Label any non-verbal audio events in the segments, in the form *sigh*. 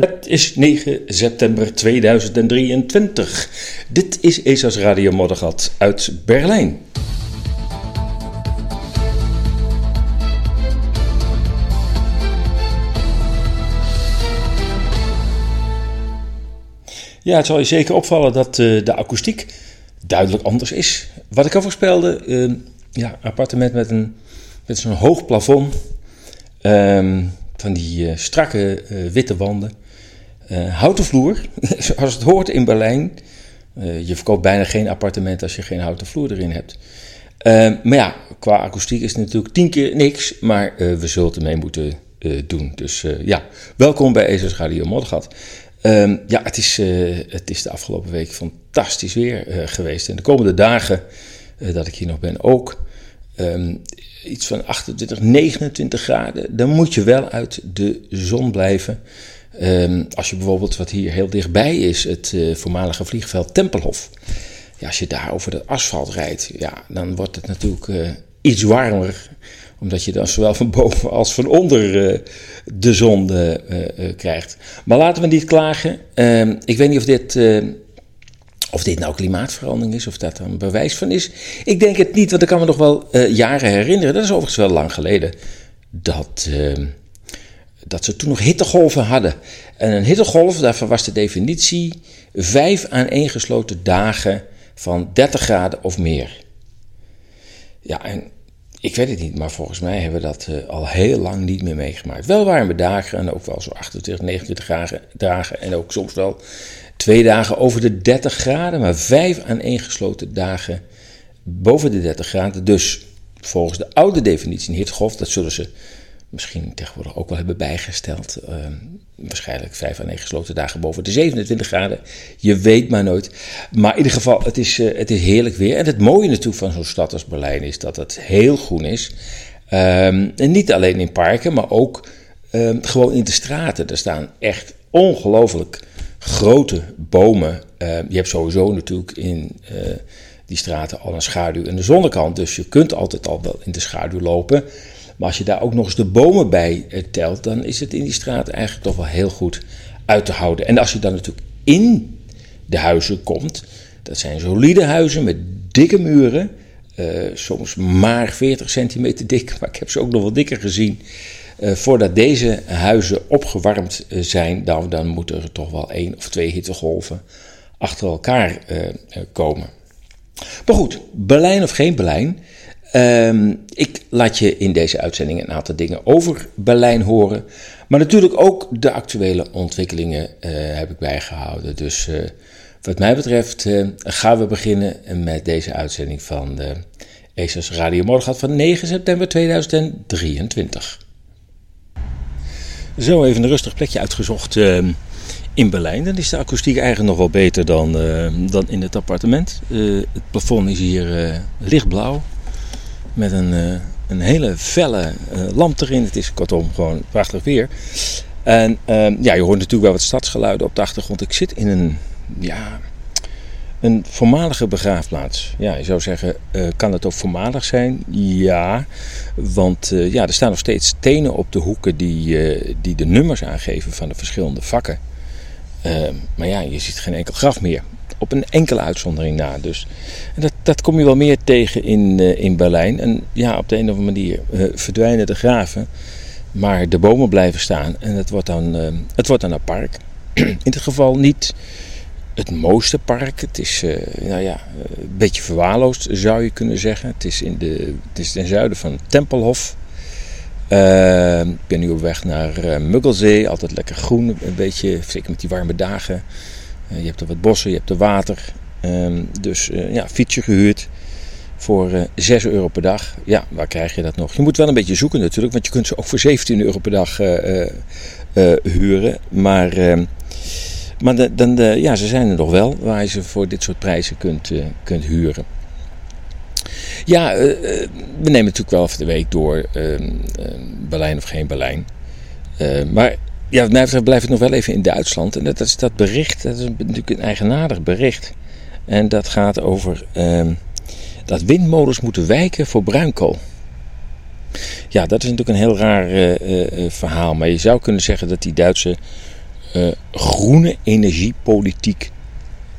Het is 9 september 2023. Dit is ESA's Radio Moddergat uit Berlijn. Ja, het zal je zeker opvallen dat uh, de akoestiek duidelijk anders is. Wat ik al voorspelde, uh, ja, appartement met, een, met zo'n hoog plafond, uh, van die uh, strakke witte wanden, houten vloer, *laughs* zoals het hoort in Berlijn. je verkoopt bijna geen appartement als je geen houten vloer erin hebt. maar ja, qua akoestiek is het natuurlijk tien keer niks, maar we zullen het ermee moeten doen. Dus ja, welkom bij Ezers Radio Moddergat. Um, ja, het is, het is de afgelopen week fantastisch weer geweest. En de komende dagen dat ik hier nog ben ook. Um, iets van 28, 29 graden. Dan moet je wel uit de zon blijven. Um, als je bijvoorbeeld, wat hier heel dichtbij is, het voormalige vliegveld Tempelhof. Ja, als je daar over het asfalt rijdt, ja, dan wordt het natuurlijk iets warmer omdat je dan zowel van boven als van onder uh, de zon krijgt. Maar laten we niet klagen. Ehm, ik weet niet of dit, of dit nou klimaatverandering is, of dat er een bewijs van is. Ik denk het niet, want ik kan me nog wel jaren herinneren. Dat is overigens wel lang geleden. Dat, ehm, dat ze toen nog hittegolven hadden. En een hittegolf, daarvan was de definitie vijf aaneengesloten dagen van 30 graden of meer. Ja, en ik weet het niet, maar volgens mij hebben we dat uh, al heel lang niet meer meegemaakt. Wel warme dagen en ook wel zo 28, 29 dagen en ook soms wel twee dagen over de 30 graden, maar vijf aaneengesloten dagen boven de 30 graden. Dus volgens de oude definitie een hittegolf, dat zullen ze misschien tegenwoordig ook wel hebben bijgesteld. Uh, waarschijnlijk vijf aan negen gesloten dagen boven de 27 graden. Je weet maar nooit. Maar in ieder geval, het is, uh, het is heerlijk weer. En het mooie natuurlijk van zo'n stad als Berlijn is dat het heel groen is. Um, en niet alleen in parken, maar ook um, gewoon in de straten. Er staan echt ongelooflijk grote bomen. Je hebt sowieso natuurlijk in uh, die straten al een schaduw aan de zonnekant. Dus je kunt altijd al wel in de schaduw lopen. Maar als je daar ook nog eens de bomen bij eh, telt, dan is het in die straat eigenlijk toch wel heel goed uit te houden. En als je dan natuurlijk in de huizen komt, dat zijn solide huizen met dikke muren, uh, soms maar 40 centimeter dik, *laughs* maar ik heb ze ook nog wel dikker gezien. Uh, voordat deze huizen opgewarmd zijn, dan, dan moeten er toch wel één of twee hittegolven achter elkaar komen. Maar goed, Berlijn of geen Berlijn. Um, ik laat je in deze uitzending een aantal dingen over Berlijn horen. Maar natuurlijk ook de actuele ontwikkelingen uh, heb ik bijgehouden. Dus uh, wat mij betreft uh, gaan we beginnen met deze uitzending van de ESA's Radio Morgen van 9 september 2023. Zo even een rustig plekje uitgezocht ehm, in Berlijn. Dan is de akoestiek eigenlijk nog wel beter dan, dan in het appartement. het plafond is hier lichtblauw met een, uh, een hele felle uh, lamp erin. Het is kortom gewoon prachtig weer. En uh, ja, je hoort natuurlijk wel wat stadsgeluiden op de achtergrond. Ik zit in een, ja, een voormalige begraafplaats. Ja, je zou zeggen, uh, kan het ook voormalig zijn? Ja, want ja, er staan nog steeds stenen op de hoeken die, die de nummers aangeven van de verschillende vakken. Ehm, maar ja, je ziet geen enkel graf meer op een enkele uitzondering na. Dus dat, dat kom je wel meer tegen in, uh, in Berlijn. En ja, op de een of andere manier uh, verdwijnen de graven, maar de bomen blijven staan. En het wordt dan, uh, het wordt dan een park. *clears throat* in dit geval niet het mooiste park. Het is nou ja, een beetje verwaarloosd, zou je kunnen zeggen. Het is, in de, het is ten zuiden van Tempelhof. ik ben nu op weg naar Muggelzee, altijd lekker groen, een beetje, zeker met die warme dagen. Eh, je hebt er wat bossen, je hebt er water. Um, dus uh, ja, fietsje gehuurd voor uh, 6 euro per dag. Ja, waar krijg je dat nog? Je moet wel een beetje zoeken natuurlijk, want je kunt ze ook voor 17 euro per dag uh, huren. Maar, ehm, maar dan, de, ja, ze zijn er nog wel waar je ze voor dit soort prijzen kunt, kunt huren. Ja, we nemen natuurlijk wel even de week door. Ehm, Berlijn of geen Berlijn. maar ja, wat mij betreft blijft het nog wel even in Duitsland. En dat is dat bericht, dat is natuurlijk een eigenaardig bericht. En dat gaat over uh, dat windmolens moeten wijken voor bruinkool. Ja, dat is natuurlijk een heel raar uh, uh, verhaal. Maar je zou kunnen zeggen dat die Duitse groene energiepolitiek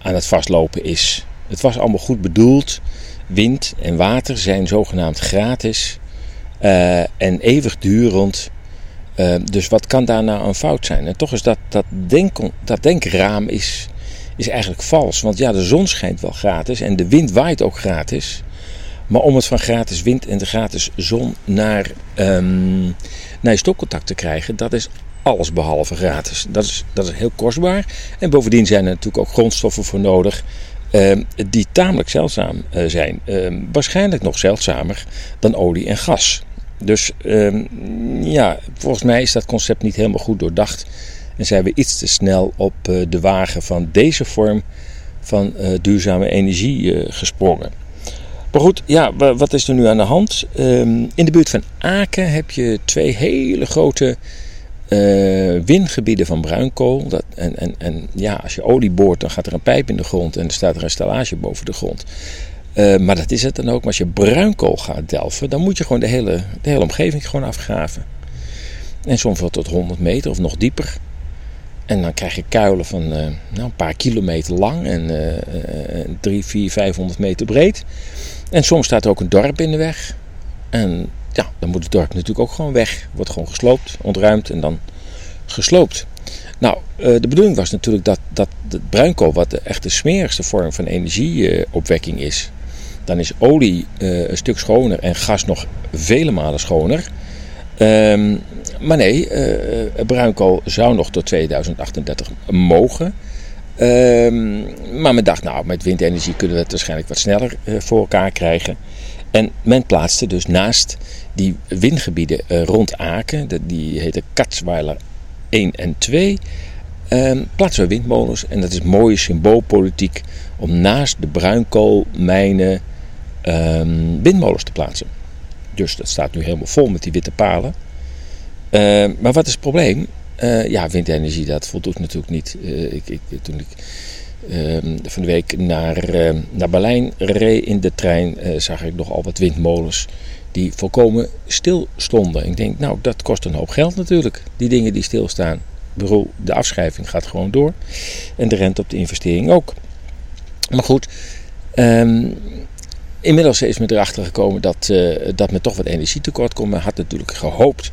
aan het vastlopen is. Het was allemaal goed bedoeld. Wind en water zijn zogenaamd gratis en eeuwigdurend. Dus wat kan daar nou een fout zijn? En toch is dat, dat, dat denkraam is, is eigenlijk vals. Want ja, de zon schijnt wel gratis en de wind waait ook gratis. Maar om het van gratis wind en de gratis zon naar, um, naar je stopcontact te krijgen, dat is alles behalve gratis. Dat is, dat is heel kostbaar. En bovendien zijn er natuurlijk ook grondstoffen voor nodig. Um, die tamelijk zeldzaam uh, zijn. Um, waarschijnlijk nog zeldzamer dan olie en gas. Dus ja, volgens mij is dat concept niet helemaal goed doordacht. En zijn we iets te snel op uh, de wagen van deze vorm van uh, duurzame energie gesprongen. Maar goed, ja, wat is er nu aan de hand? Um, in de buurt van Aken heb je twee hele grote windgebieden van bruinkool. Dat, en, en, en ja, als je olie boort, dan gaat er een pijp in de grond en er staat er een stellage boven de grond. Uh, maar dat is het dan ook. Maar als je bruinkool gaat delven, dan moet je gewoon de hele, de hele omgeving gewoon afgraven. En soms wel tot 100 meter of nog dieper. En dan krijg je kuilen van uh, nou, een paar kilometer lang en uh, 3, 4, 500 meter breed. En soms staat er ook een dorp in de weg. En ja, dan moet het dorp natuurlijk ook gewoon weg. Wordt gewoon gesloopt, ontruimd en dan gesloopt. Nou, eh, de bedoeling was natuurlijk dat, dat het bruinkool, wat de echte smerigste vorm van energieopwekking is, dan is olie uh, een stuk schoner en gas nog vele malen schoner. Um, maar nee, uh, bruinkool zou nog tot 2038 mogen. Um, maar men dacht, nou, met windenergie kunnen we het waarschijnlijk wat sneller voor elkaar krijgen. En men plaatste dus naast die windgebieden rond Aken, die heette Katzweiler 1 en 2, um, plaatsen we windmolens. En dat is mooie symboolpolitiek om naast de bruinkoolmijnen um, windmolens te plaatsen. Dus dat staat nu helemaal vol met die witte palen. Uh, maar wat is het probleem? Uh, ja, windenergie, dat voldoet natuurlijk niet. Uh, ik, ik, toen ik ehm, van de week naar, ehm, naar Berlijn reed in de trein, eh, zag ik nogal wat windmolens die volkomen stil stonden. Ik denk, nou, dat kost een hoop geld natuurlijk, die dingen die stilstaan. Bedoel, de afschrijving gaat gewoon door en de rente op de investering ook. Maar goed, um, inmiddels is men erachter gekomen dat, uh, dat men toch wat energietekort komt. Men had natuurlijk gehoopt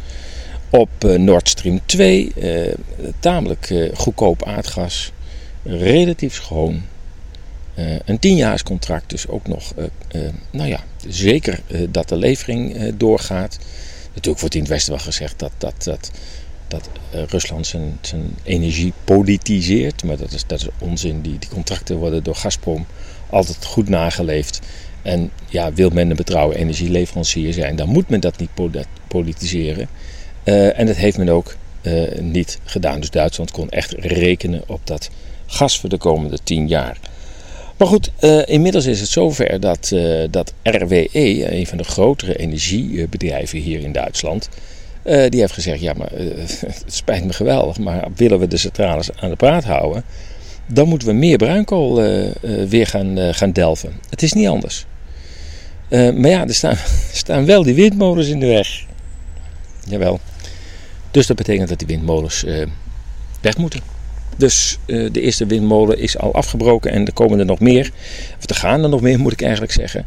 op uh, Nord Stream 2, uh, eh, tamelijk goedkoop aardgas, relatief schoon. een tienjaarscontract, dus ook nog, nou ja, zeker dat de levering doorgaat. Natuurlijk wordt in het Westen wel gezegd dat, dat, dat, dat Rusland zijn, zijn energie politiseert, maar dat is, dat is onzin. Die, die contracten worden door Gazprom altijd goed nageleefd. En ja, wil men een betrouwen energieleverancier zijn, dan moet men dat niet politiseren. Uh, en dat heeft men ook uh, niet gedaan. Dus Duitsland kon echt rekenen op dat gas voor de komende tien jaar. Maar goed, uh, inmiddels is het zover dat, dat RWE, een van de grotere energiebedrijven hier in Duitsland, die heeft gezegd: Ja, maar *laughs* het spijt me geweldig, maar willen we de centrales aan de praat houden, dan moeten we meer bruinkool weer gaan, gaan delven. Het is niet anders. Maar ja, er staan, *laughs* staan wel die windmolens in de weg. Jawel. Dus dat betekent dat die windmolens uh, weg moeten. Dus uh, de eerste windmolen is al afgebroken en er komen er nog meer. Of er gaan er nog meer, moet ik eigenlijk zeggen.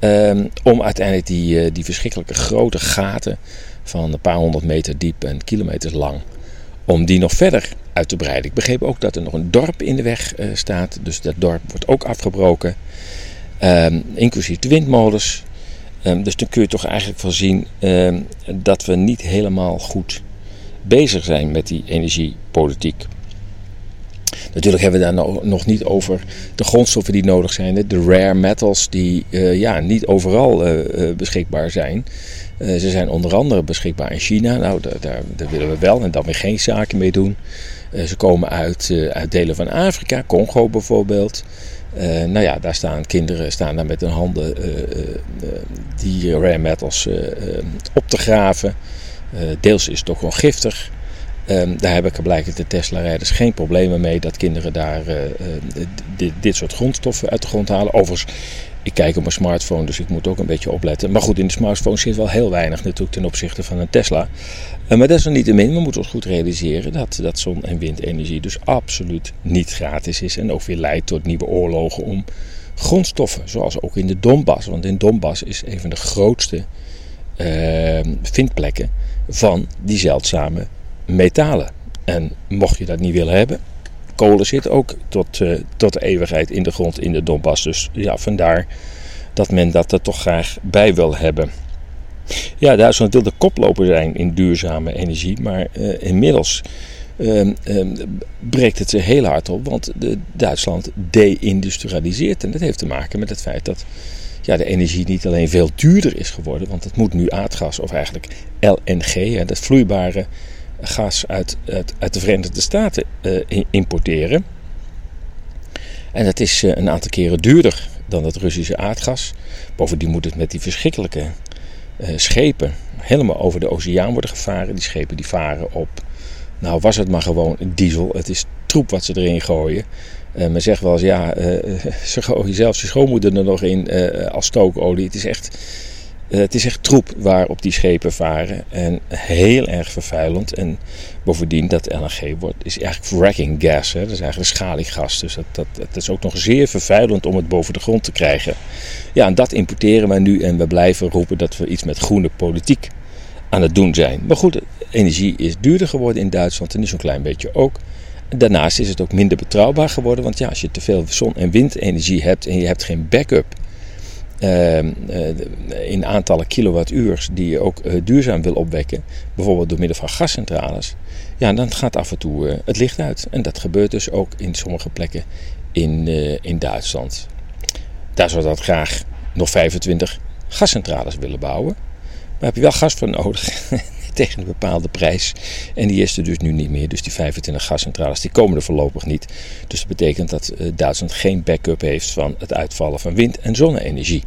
Um, om uiteindelijk die, die verschrikkelijke grote gaten van een paar honderd meter diep en kilometers lang. Om die nog verder uit te breiden. Ik begreep ook dat er nog een dorp in de weg staat. Dus dat dorp wordt ook afgebroken. Um, inclusief de windmolens. Um, dus dan kun je toch eigenlijk wel zien dat we niet helemaal goed bezig zijn met die energiepolitiek. Natuurlijk hebben we daar nog niet over de grondstoffen die nodig zijn, de rare metals die uh, ja, niet overal uh, beschikbaar zijn. Ze zijn onder andere beschikbaar in China, nou daar, daar, daar, willen we wel en dan weer geen zaken mee doen. ze komen uit, uit delen van Afrika, Congo bijvoorbeeld. Nou ja, daar staan kinderen staan daar met hun handen die rare metals op te graven. Uh, deels is het toch gewoon giftig. Um, daar hebben blijkbaar de Tesla-rijders geen problemen mee dat kinderen daar uh, dit, dit, soort grondstoffen uit de grond halen. Overigens, Ik kijk op mijn smartphone, dus ik moet ook een beetje opletten. Maar goed, in de smartphone zit wel heel weinig natuurlijk ten opzichte van een Tesla. Uh, maar desalniettemin, we moeten ons goed realiseren dat, dat zon- en windenergie dus absoluut niet gratis is. En ook weer leidt tot nieuwe oorlogen om grondstoffen, zoals ook in de Donbass. Want in Donbass is een van de grootste uh, vindplekken van die zeldzame metalen. En mocht je dat niet willen hebben, kolen zit ook tot, uh, tot de eeuwigheid in de grond in de Donbass. Dus ja, vandaar dat men dat er toch graag bij wil hebben. Ja, Duitsland wil de koploper zijn in duurzame energie, maar uh, inmiddels uh, breekt het ze heel hard op, want de, Duitsland deindustrialiseert. En dat heeft te maken met het feit dat ja, de energie niet alleen veel duurder is geworden, want het moet nu aardgas of eigenlijk LNG, dat vloeibare gas uit, uit, de Verenigde Staten uh, importeren. En dat is uh, een aantal keren duurder dan het Russische aardgas. Bovendien moet het met die verschrikkelijke uh, schepen helemaal over de oceaan worden gevaren. Die schepen die varen op, nou was het maar gewoon diesel. Het is troep wat ze erin gooien. men zegt wel eens, ja, *laughs* ze gooien zelfs je schoonmoeder er nog in als stookolie. Het is echt uh, het is echt troep waar op die schepen varen en heel erg vervuilend. En bovendien, dat LNG wordt, is eigenlijk fracking gas, hè? dat is eigenlijk schaliegas. Dus dat, dat, is ook nog zeer vervuilend om het boven de grond te krijgen. Ja, en dat importeren wij nu en we blijven roepen dat we iets met groene politiek aan het doen zijn. Maar goed, energie is duurder geworden in Duitsland en niet zo'n klein beetje ook. Daarnaast is het ook minder betrouwbaar geworden, want ja, als je te veel zon- en windenergie hebt en je hebt geen backup in aantallen kilowattuurs die je ook uh, duurzaam wil opwekken, bijvoorbeeld door middel van gascentrales, ja, dan gaat af en toe uh, het licht uit. En dat gebeurt dus ook in sommige plekken in, in Duitsland. Daar zou dat graag nog 25 gascentrales willen bouwen. Maar heb je wel gas voor nodig *laughs* tegen een bepaalde prijs. En die is er dus nu niet meer. Dus die 25 gascentrales die komen er voorlopig niet. Dus dat betekent dat uh, Duitsland geen backup heeft van het uitvallen van wind- en zonne-energie.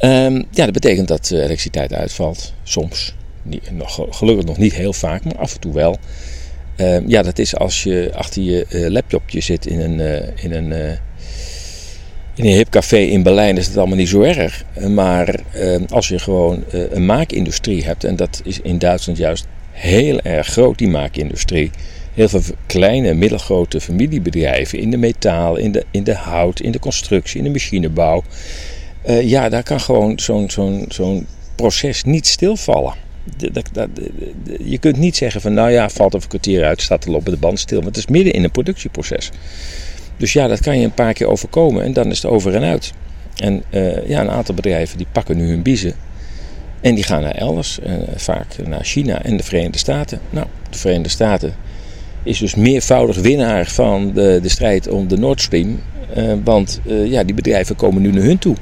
Um, ja, dat betekent dat uh, elektriciteit uitvalt. Soms. Nog, gelukkig nog niet heel vaak, maar af en toe wel. Um, ja, dat is als je achter je uh, laptopje zit in een, in een in een hip café in Berlijn is het allemaal niet zo erg. Maar uh, als je gewoon uh, een maakindustrie hebt, en dat is in Duitsland juist heel erg groot, die maakindustrie. Heel veel kleine, middelgrote familiebedrijven in de metaal, in de, in de hout, in de constructie, in de machinebouw. Ja, daar kan gewoon zo'n zo'n zo'n proces niet stilvallen. Je kunt niet zeggen van nou ja, valt even een kwartier uit, staat de lopende band stil. Want het is midden in een productieproces. Dus ja, dat kan je een paar keer overkomen en dan is het over en uit. En uh, ja, een aantal bedrijven die pakken nu hun biezen en die gaan naar elders, uh, vaak naar China en de Verenigde Staten. Nou, de Verenigde Staten is dus meervoudig winnaar van de, de strijd om de Nord Stream. Uh, want ja, die bedrijven komen nu naar hun toe.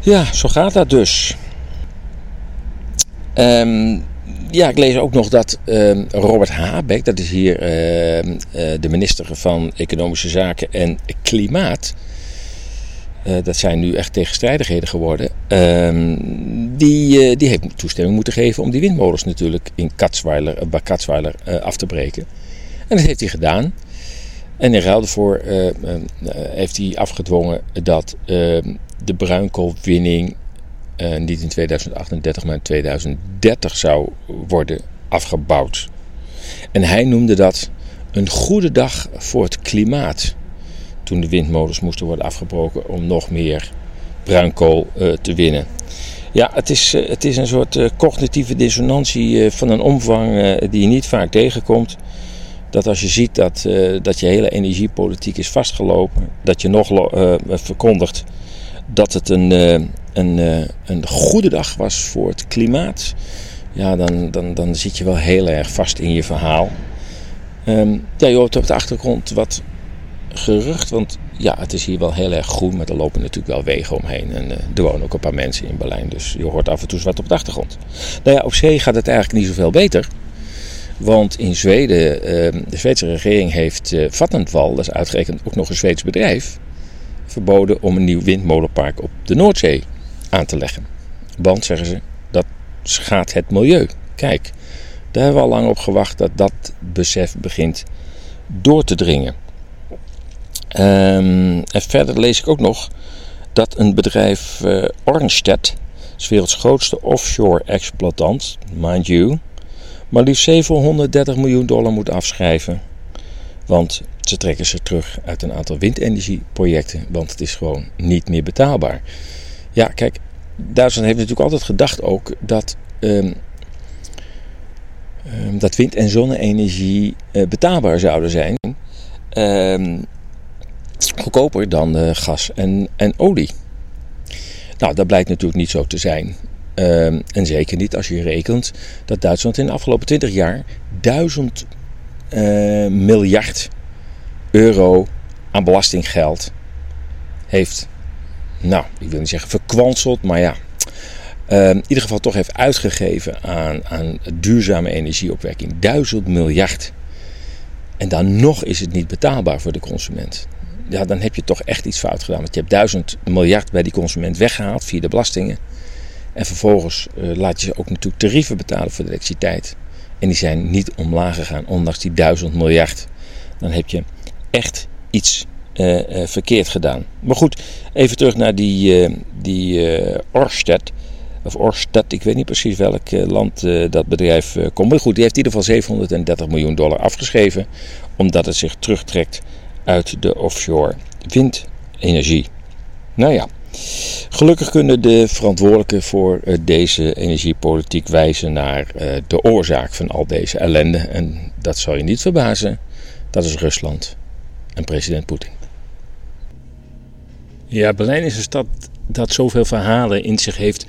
Ja, zo gaat dat dus. Um, ja, ik lees ook nog dat uh, Robert Habeck, dat is hier uh, uh, de minister van Economische Zaken en Klimaat. dat zijn nu echt tegenstrijdigheden geworden. Ehm, die, die heeft toestemming moeten geven om die windmolens natuurlijk in Katzweiler, bij Katzweiler af te breken. En dat heeft hij gedaan. En in ruil daarvoor heeft hij afgedwongen dat ehm, de bruinkoolwinning niet in 2038, maar in 2030 zou worden afgebouwd. En hij noemde dat een goede dag voor het klimaat. Toen de windmolens moesten worden afgebroken om nog meer bruinkool uh, te winnen. Ja, het is, uh, het is een soort cognitieve dissonantie van een omvang die je niet vaak tegenkomt. Dat als je ziet dat, dat je hele energiepolitiek is vastgelopen, dat je nog verkondigt dat het een, een, eh, een goede dag was voor het klimaat, ja, dan, dan, dan zit je wel heel erg vast in je verhaal. Um, ja, je hoort op de achtergrond wat gerucht, want ja, het is hier wel heel erg groen, maar er lopen natuurlijk wel wegen omheen. En uh, er wonen ook een paar mensen in Berlijn, dus je hoort af en toe wat op de achtergrond. Nou ja, op zee gaat het eigenlijk niet zoveel beter. Want in Zweden, uh, de Zweedse regering heeft uh, dat is uitgerekend ook nog een Zweeds bedrijf, verboden om een nieuw windmolenpark op de Noordzee aan te leggen. Want, zeggen ze, dat schaadt het milieu. Kijk, daar hebben we al lang op gewacht dat dat besef begint door te dringen. Ehm, en verder lees ik ook nog dat een bedrijf uh, Oranjestad, is werelds grootste offshore exploitant, mind you, maar liefst 730 miljoen dollar moet afschrijven. Want ze trekken ze terug uit een aantal windenergieprojecten, want het is gewoon niet meer betaalbaar. Ja, kijk, Duitsland heeft natuurlijk altijd gedacht ook dat, um, um, dat wind- en zonne-energie uh, betaalbaar zouden zijn. Um, goedkoper dan uh, gas en, en olie. Nou, dat blijkt natuurlijk niet zo te zijn. en zeker niet als je rekent dat Duitsland in de afgelopen 20 jaar 1000 uh, miljard euro aan belastinggeld heeft, nou, ik wil niet zeggen verkwanseld, maar ja, uh, in ieder geval toch heeft uitgegeven aan, aan duurzame energieopwekking. Duizend miljard. En dan nog is het niet betaalbaar voor de consument. Ja, dan heb je toch echt iets fout gedaan. Want je hebt duizend miljard bij die consument weggehaald via de belastingen. En vervolgens uh, laat je ze ook natuurlijk tarieven betalen voor de elektriciteit. En die zijn niet omlaag gegaan, ondanks die duizend miljard. Dan heb je echt iets uh, uh, verkeerd gedaan. Maar goed, even terug naar die, uh, die Orsted. Of Orsted, ik weet niet precies welk land dat bedrijf komt. Maar goed, die heeft in ieder geval 730 miljoen dollar afgeschreven. Omdat het zich terugtrekt uit de offshore windenergie. Nou ja. Gelukkig kunnen de verantwoordelijken voor deze energiepolitiek wijzen naar de oorzaak van al deze ellende. En dat zal je niet verbazen, dat is Rusland en president Poetin. Ja, Berlijn is een stad dat zoveel verhalen in zich heeft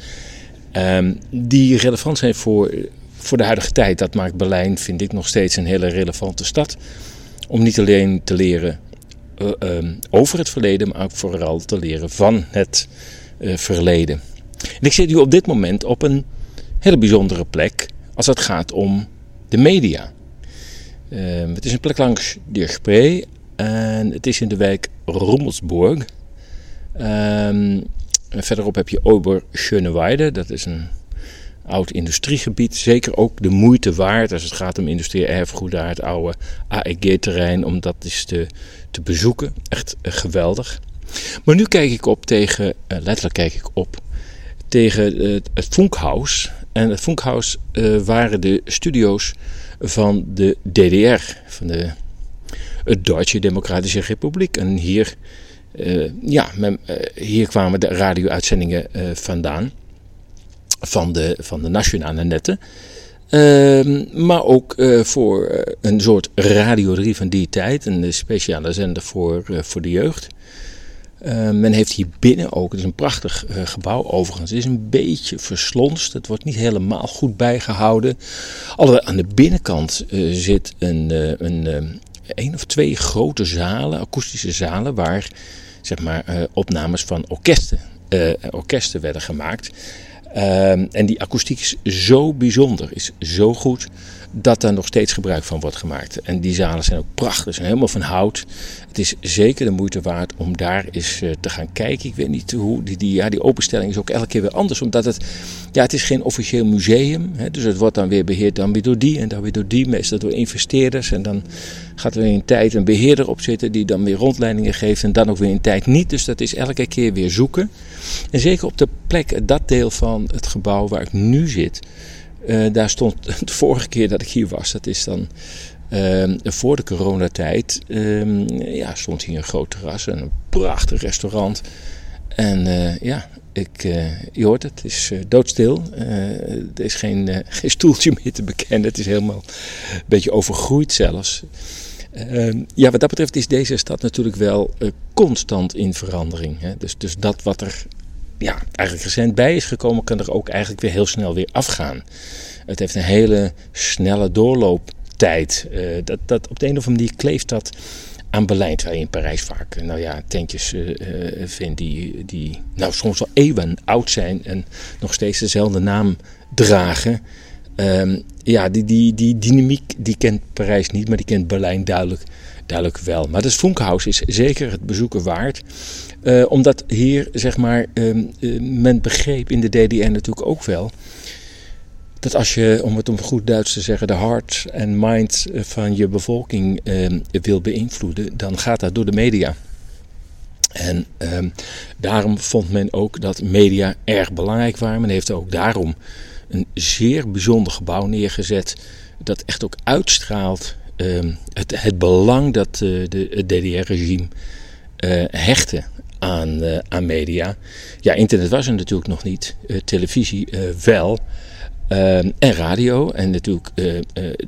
um, die relevant zijn voor, voor de huidige tijd. Dat maakt Berlijn, vind ik, nog steeds een hele relevante stad. Om niet alleen te leren uh, um, over het verleden, maar ook vooral te leren van het uh, verleden. En ik zit nu op dit moment op een hele bijzondere plek als het gaat om de media. Uh, het is een plek langs de Spree en het is in de wijk Rommelsburg. Um, verderop heb je Ober-Schöneweide. Dat is een oud industriegebied. Zeker ook de moeite waard als het gaat om industrie erfgoed daar. Het oude AEG-terrein. Om dat eens te, te bezoeken. Echt geweldig. Maar nu kijk ik op tegen, uh, letterlijk kijk ik op, tegen uh, het Funkhaus. En het Funkhaus waren de studio's van de DDR. Van de Duitse Democratische Republiek. En hier, ja, men, uh, hier kwamen de radio-uitzendingen uh, vandaan van de, van de nationale netten. Ehm, maar ook voor een soort Radio 3 van die tijd, een speciale zender voor, voor de jeugd. men heeft hier binnen ook, het is een prachtig gebouw overigens, het is een beetje verslonst, het wordt niet helemaal goed bijgehouden. Alhoewel aan de binnenkant zit een, een één of twee grote zalen, akoestische zalen, waar zeg maar, uh, opnames van orkesten, uh, orkesten werden gemaakt. Uh, en die akoestiek is zo bijzonder, is zo goed, dat daar nog steeds gebruik van wordt gemaakt. En die zalen zijn ook prachtig, zijn helemaal van hout. Het is zeker de moeite waard om daar eens uh, te gaan kijken. Ik weet niet hoe, die, die, ja, die openstelling is ook elke keer weer anders. Omdat het, ja, het is geen officieel museum. Hè, dus het wordt dan weer beheerd dan weer door die en dan weer door die. Meestal door investeerders. En dan gaat er weer een tijd een beheerder op zitten die dan weer rondleidingen geeft. En dan ook weer een tijd niet. Dus dat is elke keer weer zoeken. En zeker op de plek, dat deel van het gebouw waar ik nu zit uh, daar stond *laughs* de vorige keer dat ik hier was, dat is dan uh, voor de coronatijd, uh, ja, stond hier een groot terras en een prachtig restaurant. En uh, ja, ik, je hoort het, het is doodstil. er is geen, *laughs* geen stoeltje meer te bekennen. Het is helemaal een beetje overgroeid zelfs. Ehm, ja, wat dat betreft is deze stad natuurlijk wel constant in verandering. Hè? Dus, dus dat wat er ja, eigenlijk recent bij is gekomen, kan er ook eigenlijk weer heel snel weer afgaan. Het heeft een hele snelle doorlooptijd. Dat, dat, op de een of andere manier kleeft dat aan Berlijn. Terwijl je in Parijs vaak eh, nou ja, tentjes uh, vindt die, die nou, soms al eeuwen oud zijn en nog steeds dezelfde naam dragen. Um, ja, die, die, die dynamiek die kent Parijs niet, maar die kent Berlijn duidelijk, duidelijk wel. Maar het Funkhaus is zeker het bezoeken waard. Omdat hier, zeg maar, uh, men begreep in de DDR natuurlijk ook wel. Dat als je, om het op goed Duits te zeggen, de heart en mind van je bevolking uh, wil beïnvloeden, dan gaat dat door de media. En ehm, daarom vond men ook dat media erg belangrijk waren. Men heeft ook daarom een zeer bijzonder gebouw neergezet. Dat echt ook uitstraalt ehm, het, het, belang dat uh, de, het DDR-regime uh, hechtte aan, uh, aan media. Ja, internet was er natuurlijk nog niet. televisie wel. Ehm, en radio en natuurlijk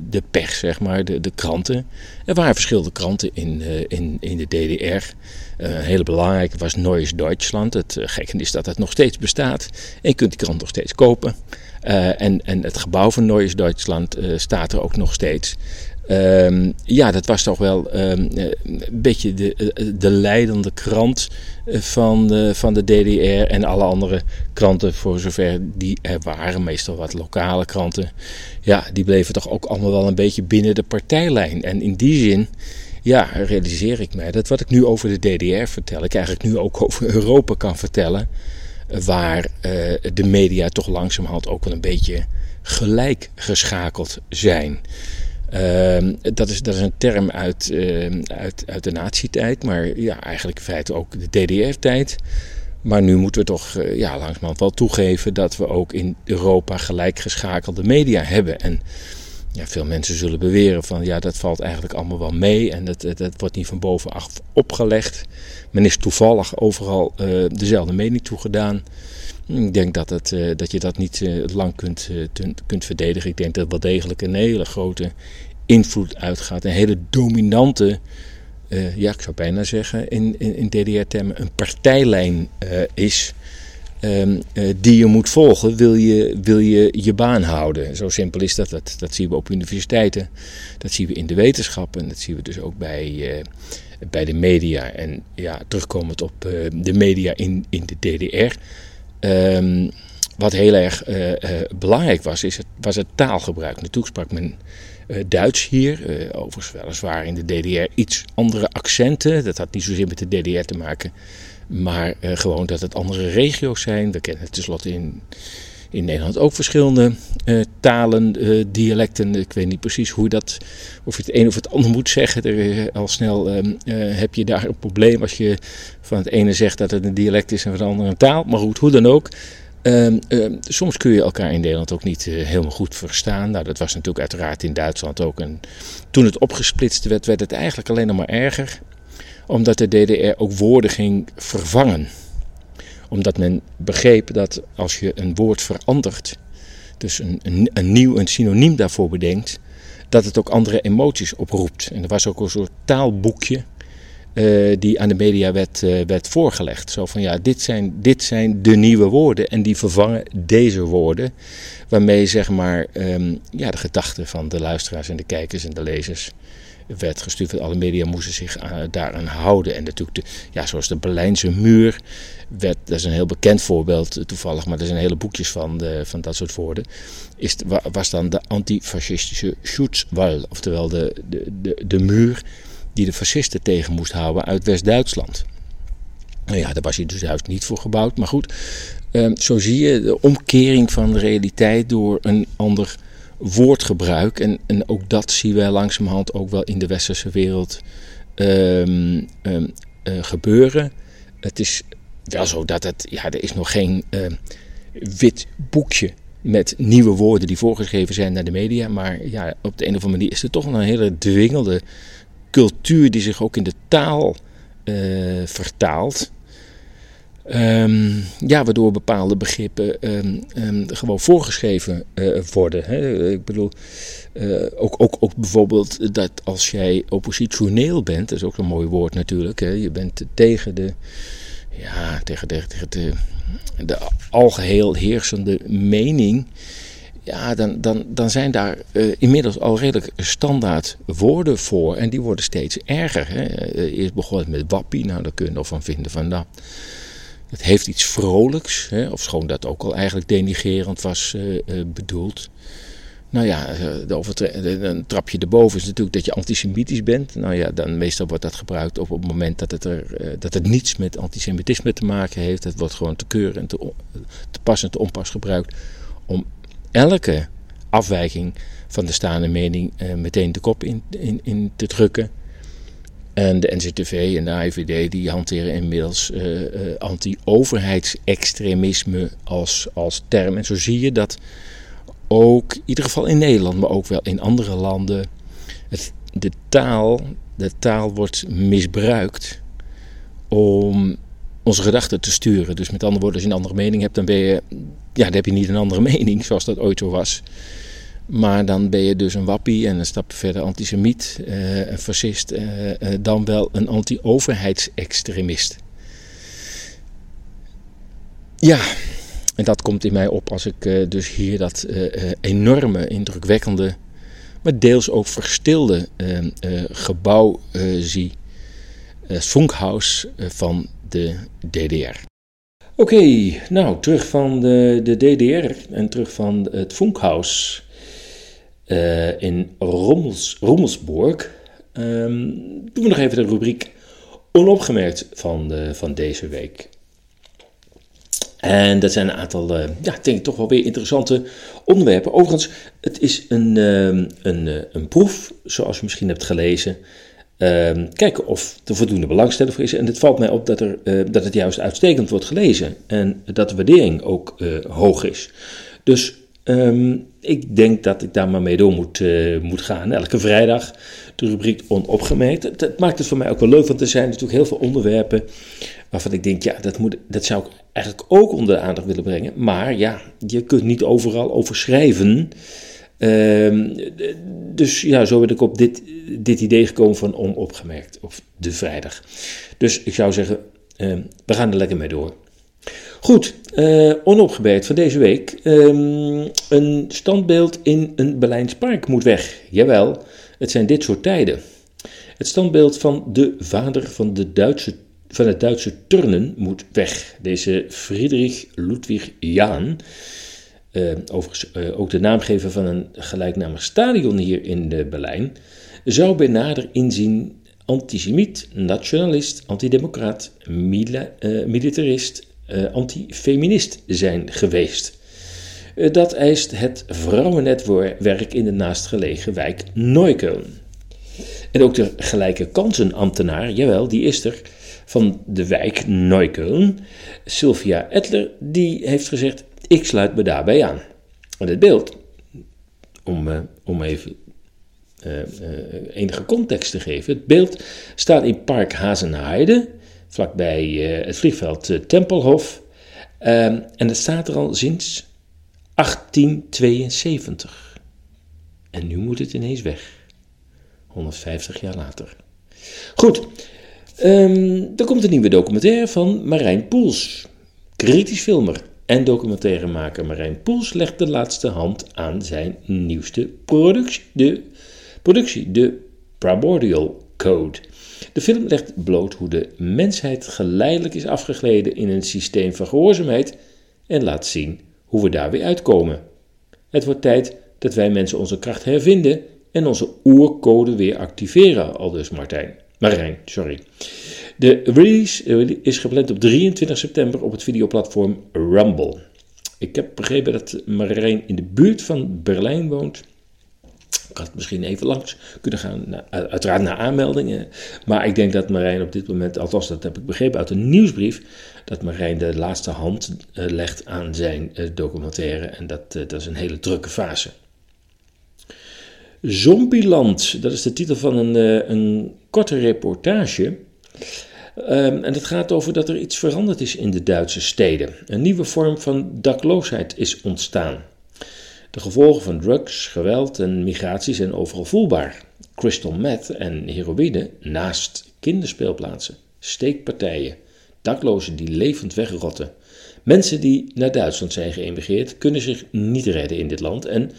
de pers, zeg maar, de, de kranten. Er waren verschillende kranten in, in, in de DDR. een hele belangrijke was Neues Deutschland. Het gekke is dat het nog steeds bestaat. En je kunt die krant nog steeds kopen. En, en het gebouw van Neues Duitsland staat er ook nog steeds. Um, ja, dat was toch wel um, een beetje de, de leidende krant van de, van de DDR en alle andere kranten, voor zover die er waren, meestal wat lokale kranten. Ja, die bleven toch ook allemaal wel een beetje binnen de partijlijn. En in die zin, ja, realiseer ik mij dat wat ik nu over de DDR vertel, ik eigenlijk nu ook *laughs* over Europa kan vertellen waar de media toch langzamerhand ook wel een beetje gelijk geschakeld zijn. Uh, dat, is, dat is een term uit, uh, uit, uit de nazi-tijd, maar ja, eigenlijk in feite ook de DDR-tijd. Maar nu moeten we toch uh, ja, langzamerhand wel toegeven dat we ook in Europa gelijk geschakelde media hebben. En ja, veel mensen zullen beweren van ja, dat valt eigenlijk allemaal wel mee en dat, dat, wordt niet van bovenaf opgelegd. Men is toevallig overal uh, dezelfde mening toegedaan. Ik denk dat, het, uh, dat je dat niet uh, lang kunt, kunt verdedigen. Ik denk dat wel degelijk een hele grote invloed uitgaat. Een hele dominante, ja, ik zou bijna zeggen in, in, DDR-termen, een partijlijn is uh, die je moet volgen, wil je, wil je je baan houden. Zo simpel is dat. dat. Dat zien we op universiteiten, dat zien we in de wetenschappen, dat zien we dus ook bij, bij de media. En ja, terugkomend op de media in, in de DDR. Ehm, wat heel erg belangrijk was, is het, was het taalgebruik. Natuurlijk sprak men Duits hier, overigens weliswaar in de DDR iets andere accenten. Dat had niet zozeer met de DDR te maken maar gewoon dat het andere regio's zijn. We kennen tenslotte in, in Nederland ook verschillende uh, talen, uh, dialecten. Ik weet niet precies hoe dat, of je het een of het ander moet zeggen. Er, al snel ehm, heb je daar een probleem als je van het ene zegt dat het een dialect is en van het andere een taal. Maar goed, hoe dan ook. Um, um, soms kun je elkaar in Nederland ook niet helemaal goed verstaan. Nou, dat was natuurlijk uiteraard in Duitsland ook. En toen het opgesplitst werd, werd het eigenlijk alleen nog maar erger omdat de DDR ook woorden ging vervangen. Omdat men begreep dat als je een woord verandert, dus een, een, een nieuw een synoniem daarvoor bedenkt, dat het ook andere emoties oproept. En er was ook een soort taalboekje uh, die aan de media werd, uh, werd voorgelegd. Zo van ja, dit zijn, dit zijn de nieuwe woorden en die vervangen deze woorden. Waarmee zeg maar um, ja, de gedachten van de luisteraars en de kijkers en de lezers werd gestuurd. Alle media moesten zich uh, daaraan houden. En natuurlijk, ja, zoals de Berlijnse muur, werd, dat is een heel bekend voorbeeld toevallig, maar er zijn hele boekjes van, de, van dat soort woorden. Is, was dan de antifascistische Schutzwall, oftewel de, de, de, de muur die de fascisten tegen moest houden uit West-Duitsland. Nou ja, daar was hij dus juist niet voor gebouwd. Maar goed, um, zo zie je de omkering van de realiteit door een ander woordgebruik. En, en ook dat zien wij langzamerhand ook wel in de westerse wereld um, um, uh, gebeuren. Het is wel zo dat het, ja, er is nog geen uh, wit boekje met nieuwe woorden die voorgeschreven zijn naar de media. Maar ja, op de een of andere manier is er toch een hele dwingelde cultuur die zich ook in de taal uh, vertaalt. Um, ja, waardoor bepaalde begrippen um, um, gewoon voorgeschreven uh, worden. Hè. Ik bedoel, uh, ook, ook, ook bijvoorbeeld dat als jij oppositioneel bent, dat is ook een mooi woord natuurlijk. Hè. Je bent tegen de, ja, tegen de, tegen de, algeheel heersende mening. Ja, dan, dan, dan zijn daar uh, inmiddels al redelijk standaard woorden voor. En die worden steeds erger. Hè. Eerst begon het met wappie, nou daar kun je nog van vinden van dat. Nou, het heeft iets vrolijks, hè, of schoon dat ook al eigenlijk denigerend was uh, uh, bedoeld. Nou ja, eh, een trapje erboven is natuurlijk dat je antisemitisch bent. Nou ja, dan meestal wordt dat gebruikt op, op het moment dat het, er, dat het niets met antisemitisme te maken heeft. Het wordt gewoon te keuren en te, te pas en te onpas gebruikt om elke afwijking van de staande mening meteen de kop in, in, in te drukken. En de NCTV en de AIVD die hanteren inmiddels uh, anti-overheidsextremisme als, als term. En zo zie je dat ook, in ieder geval in Nederland, maar ook wel in andere landen, het, de, taal, de taal wordt misbruikt om onze gedachten te sturen. Dus met andere woorden, als je een andere mening hebt, dan ben je, ja, dan heb je niet een andere *laughs* mening zoals dat ooit zo was. Maar dan ben je dus een wappie en een stap verder antisemiet, uh, een fascist, uh, uh, dan wel een anti-overheidsextremist. Ja, en dat komt in mij op als ik dus hier dat enorme, indrukwekkende, maar deels ook verstilde gebouw zie. Funkhaus van de DDR. Oké, nou terug van de, de DDR en terug van het Funkhaus uh, in Rommels, Rommelsburg. Um, doen we nog even de rubriek onopgemerkt van, van deze week. En dat zijn een aantal, uh, ja, denk ik toch wel weer interessante onderwerpen. Overigens, het is een, uh, een, uh, een proef, zoals je misschien hebt gelezen. Ehm, kijken of er voldoende belangstelling voor is. En het valt mij op dat, er, dat het juist uitstekend wordt gelezen. En dat de waardering ook hoog is. Dus Um, ik denk dat ik daar maar mee door moet, uh, moet gaan. Elke vrijdag de rubriek onopgemerkt. Dat, maakt het voor mij ook wel leuk, want er zijn natuurlijk heel veel onderwerpen waarvan ik denk, ja, dat, moet, dat zou ik eigenlijk ook onder de aandacht willen brengen. Maar ja, je kunt niet overal over schrijven. Um, dus ja, zo ben ik op dit, dit idee gekomen van onopgemerkt, of de vrijdag. Dus ik zou zeggen, um, we gaan er lekker mee door. Goed, uh, van deze week. Um, een standbeeld in een Berlijns park moet weg. Jawel, het zijn dit soort tijden. Het standbeeld van de vader van, de Duitse, van het Duitse turnen moet weg. Deze Friedrich Ludwig Jahn, uh, overigens uh, ook de naamgever van een gelijknamig stadion hier in de Berlijn, zou bij nader inzien antisemiet, nationalist, antidemocraat, mila, militarist antifeminist zijn geweest. Uh, dat eist het vrouwennetwerk in de naastgelegen wijk Neukölln. En ook de gelijke kansenambtenaar, jawel, die is er, van de wijk Neukölln, Sylvia Edler, die heeft gezegd: Ik sluit me daarbij aan. En het beeld, om, uh, om even enige context te geven, het beeld staat in Park Hazenheide vlakbij uh, het vliegveld uh, Tempelhof. Uh, en het staat er al sinds 1872. En nu moet het ineens weg. 150 jaar later. Goed, um, er komt een nieuwe documentaire van Marijn Poels. Kritisch filmer en documentairemaker Marijn Poels legt de laatste hand aan zijn nieuwste productie, de, productie, de Primordial Code. De film legt bloot hoe de mensheid geleidelijk is afgegleden in een systeem van gehoorzaamheid en laat zien hoe we daar weer uitkomen. Het wordt tijd dat wij mensen onze kracht hervinden en onze oercode weer activeren, aldus Martijn. Marijn, sorry. De release is gepland op 23 september op het videoplatform Rumble. Ik heb begrepen dat Marijn in de buurt van Berlijn woont had misschien even langs kunnen gaan, uiteraard naar aanmeldingen. Maar ik denk dat Marijn op dit moment, althans dat heb ik begrepen uit een nieuwsbrief, dat Marijn de laatste hand uh, legt aan zijn uh, documentaire. En dat, uh, dat is een hele drukke fase. Zombieland, dat is de titel van een, een korte reportage. Um, en het gaat over dat er iets veranderd is in de Duitse steden. Een nieuwe vorm van dakloosheid is ontstaan. De gevolgen van drugs, geweld en migratie zijn overal voelbaar. Crystal meth en heroïne naast kinderspeelplaatsen, steekpartijen, daklozen die levend wegrotten. Mensen die naar Duitsland zijn geëmigreerd kunnen zich niet redden in dit land en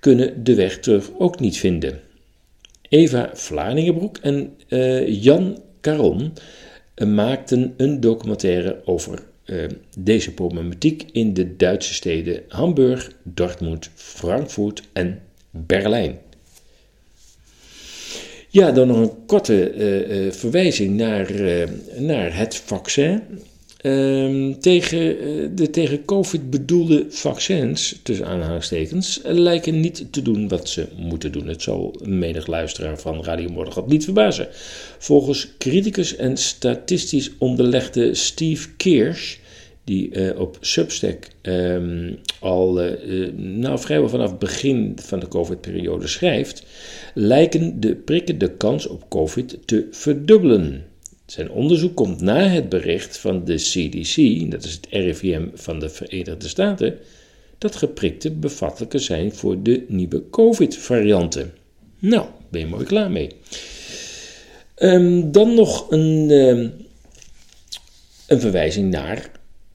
kunnen de weg terug ook niet vinden. Eva Vlaardingenbroek en uh, Jan Caron uh, maakten een documentaire over uh, deze problematiek in de Duitse steden Hamburg, Dortmund, Frankfurt en Berlijn. Ja, dan nog een korte uh, uh, verwijzing naar, naar het vaccin. Ehm, tegen eh, de tegen COVID bedoelde vaccins, tussen aanhalingstekens, lijken niet te doen wat ze moeten doen. Het zal menig luisteraar van Radio Morgengat niet verbazen. Volgens criticus en statistisch onderlegde Steve Kirsch, die uh, op Substack um, al uh, nou, vrijwel vanaf het begin van de COVID-periode schrijft, lijken de prikken de kans op COVID te verdubbelen. Zijn onderzoek komt na het bericht van de CDC, dat is het RIVM van de Verenigde Staten, dat geprikte bevattelijker zijn voor de nieuwe COVID-varianten. Nou, ben je mooi klaar mee. Um, dan nog een, um, een verwijzing naar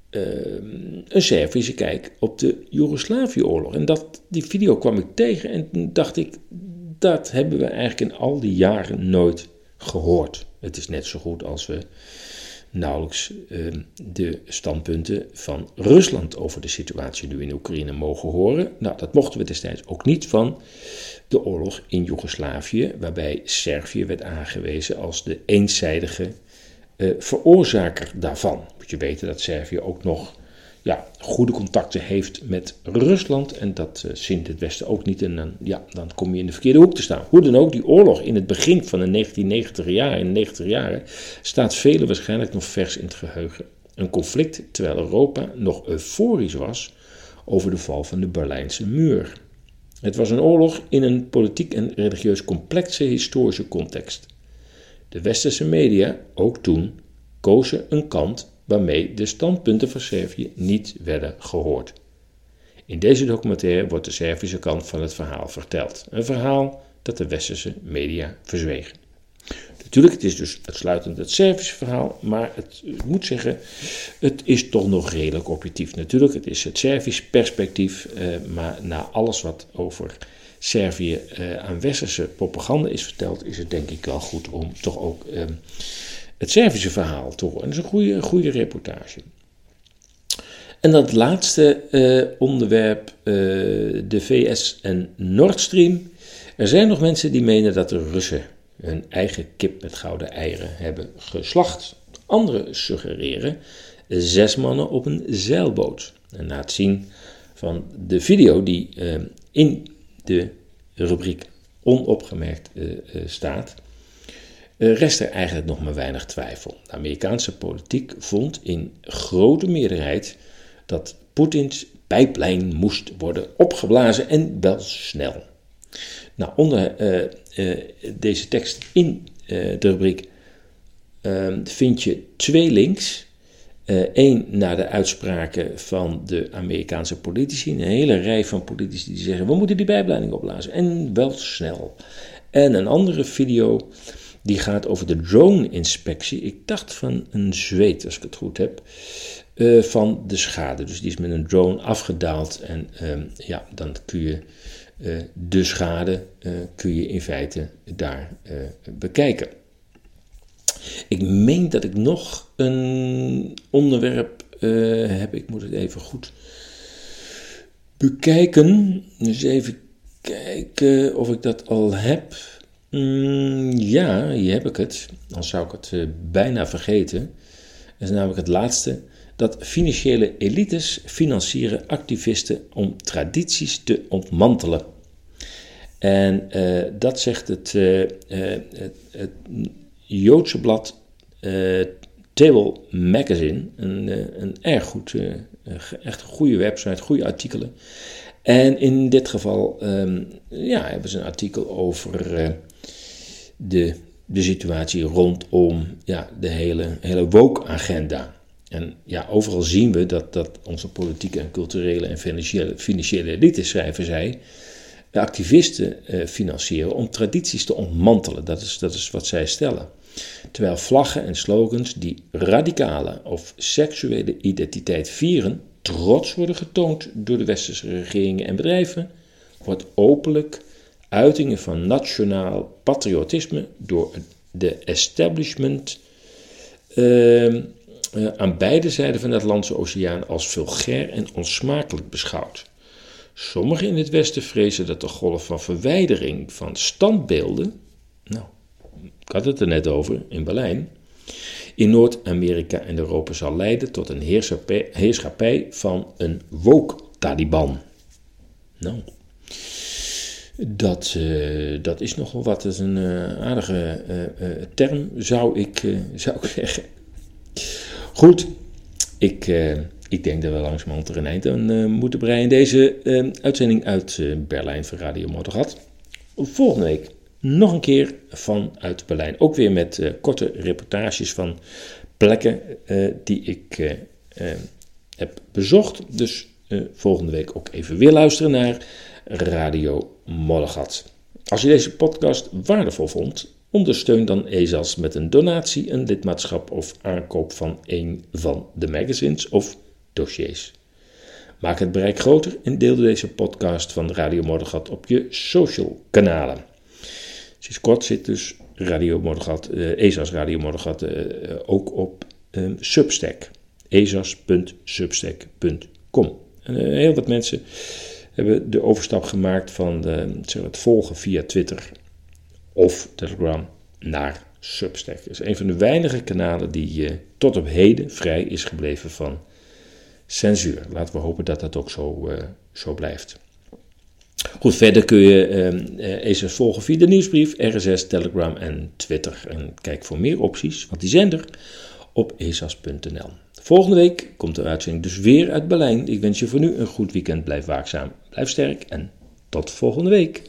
um, een Servische kijk op de Joegoslavië-oorlog. En dat, die video kwam ik tegen en toen dacht ik, dat hebben we eigenlijk in al die jaren nooit gehoord. Het is net zo goed als we nauwelijks uh, de standpunten van Rusland over de situatie nu in Oekraïne mogen horen. Nou, dat mochten we destijds ook niet van de oorlog in Joegoslavië, waarbij Servië werd aangewezen als de eenzijdige uh, veroorzaker daarvan. Moet je weten dat Servië ook nog ja, goede contacten heeft met Rusland. En dat uh, zint het Westen ook niet. En dan, ja, dan kom je in de verkeerde hoek te staan. Hoe dan ook, die oorlog in het begin van de 1990 jaren, in de 90 jaren, staat velen waarschijnlijk nog vers in het geheugen. Een conflict terwijl Europa nog euforisch was over de val van de Berlijnse muur. Het was een oorlog in een politiek en religieus complexe historische context. De westerse media, ook toen, kozen een kant waarmee de standpunten van Servië niet werden gehoord. In deze documentaire wordt de Servische kant van het verhaal verteld. Een verhaal dat de westerse media verzwegen. Natuurlijk, het is dus uitsluitend het Servische verhaal, maar het, moet zeggen, het is toch nog redelijk objectief. Natuurlijk, het is het Servisch perspectief, eh, maar na alles wat over Servië eh, aan westerse propaganda is verteld, is het denk ik wel goed om toch ook eh, het Servische verhaal te horen. Dat is een goede, goede reportage. En dan het laatste uh, onderwerp, uh, de VS en Nord Stream. Er zijn nog mensen die menen dat de Russen hun eigen kip met gouden eieren hebben geslacht. Anderen suggereren zes mannen op een zeilboot. En na het zien van de video die uh, in de rubriek onopgemerkt staat, eh, rest er eigenlijk nog maar weinig twijfel. De Amerikaanse politiek vond in grote meerderheid dat Poetins pijplijn moest worden opgeblazen en wel snel. Nou, onder deze tekst in de rubriek ehm, vind je twee links. Eén naar de uitspraken van de Amerikaanse politici. Een hele rij van politici die zeggen: we moeten die bijblijning opblazen en wel snel. En een andere video die gaat over de drone-inspectie. Ik dacht van een zweet, als ik het goed heb. Uh, van de schade. Dus die is met een drone afgedaald. En uh, ja, dan kun je uh, de schade kun je in feite daar bekijken. Ik meen dat ik nog een onderwerp heb. Ik moet het even goed bekijken. Dus even kijken of ik dat al heb. Mm, ja, hier heb ik het. Dan zou ik het uh, bijna vergeten. Dat is namelijk het laatste. Dat financiële elites financieren activisten om tradities te ontmantelen. En uh, dat zegt het, het, het, Joodse blad Table Magazine. Een, een erg goed, echt een goede website, goede artikelen. En in dit geval um, ja, hebben ze een artikel over de, de situatie rondom ja, de hele, hele woke-agenda. En ja, overal zien we dat, dat onze politieke en culturele en financiële, financiële elite, schrijven zij, de activisten eh, financieren om tradities te ontmantelen. Dat is, dat is wat zij stellen. Terwijl vlaggen en slogans die radicale of seksuele identiteit vieren, trots worden getoond door de westerse regeringen en bedrijven, wordt openlijk uitingen van nationaal patriotisme door de establishment uh, uh, aan beide zijden van de Atlantische Oceaan als vulgair en onsmakelijk beschouwd. Sommigen in het Westen vrezen dat de golf van verwijdering van standbeelden, ik had het er net over in Berlijn, in Noord-Amerika en Europa zal leiden tot een heerschappij van een woke-Taliban. Nou, dat, uh, dat is nogal wat. Dat is een uh, aardige uh, term, zou ik, zou ik *laughs* zeggen. Goed, ik, ik denk dat we langzamerhand er een eind aan moeten breien. Deze uitzending uit Berlijn van Radio Motorrad. Volgende week nog een keer vanuit Berlijn. Ook weer met korte reportages van plekken die ik heb bezocht. Dus volgende week ook even weer luisteren naar Radio Mollegat. Als je deze podcast waardevol vond, ondersteun dan ESAS met een donatie, een lidmaatschap of aankoop van een van de magazines of dossiers. Maak het bereik groter en deel deze podcast van Radio Moddergat op je social kanalen. Sinds kort zit dus Radio Moddergat, uh, ESA's Radio Moddergat uh, ook op um, Substack. esas.substack.com. Heel wat mensen hebben de overstap gemaakt van de, zeg, het volgen via Twitter of Telegram naar Substack. Dat is een van de weinige kanalen die tot op heden vrij is gebleven van censuur. Laten we hopen dat dat ook zo, zo blijft. Goed, verder kun je uh, volgen via de nieuwsbrief, RSS, Telegram en Twitter. En kijk voor meer opties, want die zijn er, op esas.nl. Volgende week komt de uitzending dus weer uit Berlijn. Ik wens je voor nu een goed weekend. Blijf waakzaam, blijf sterk en tot volgende week.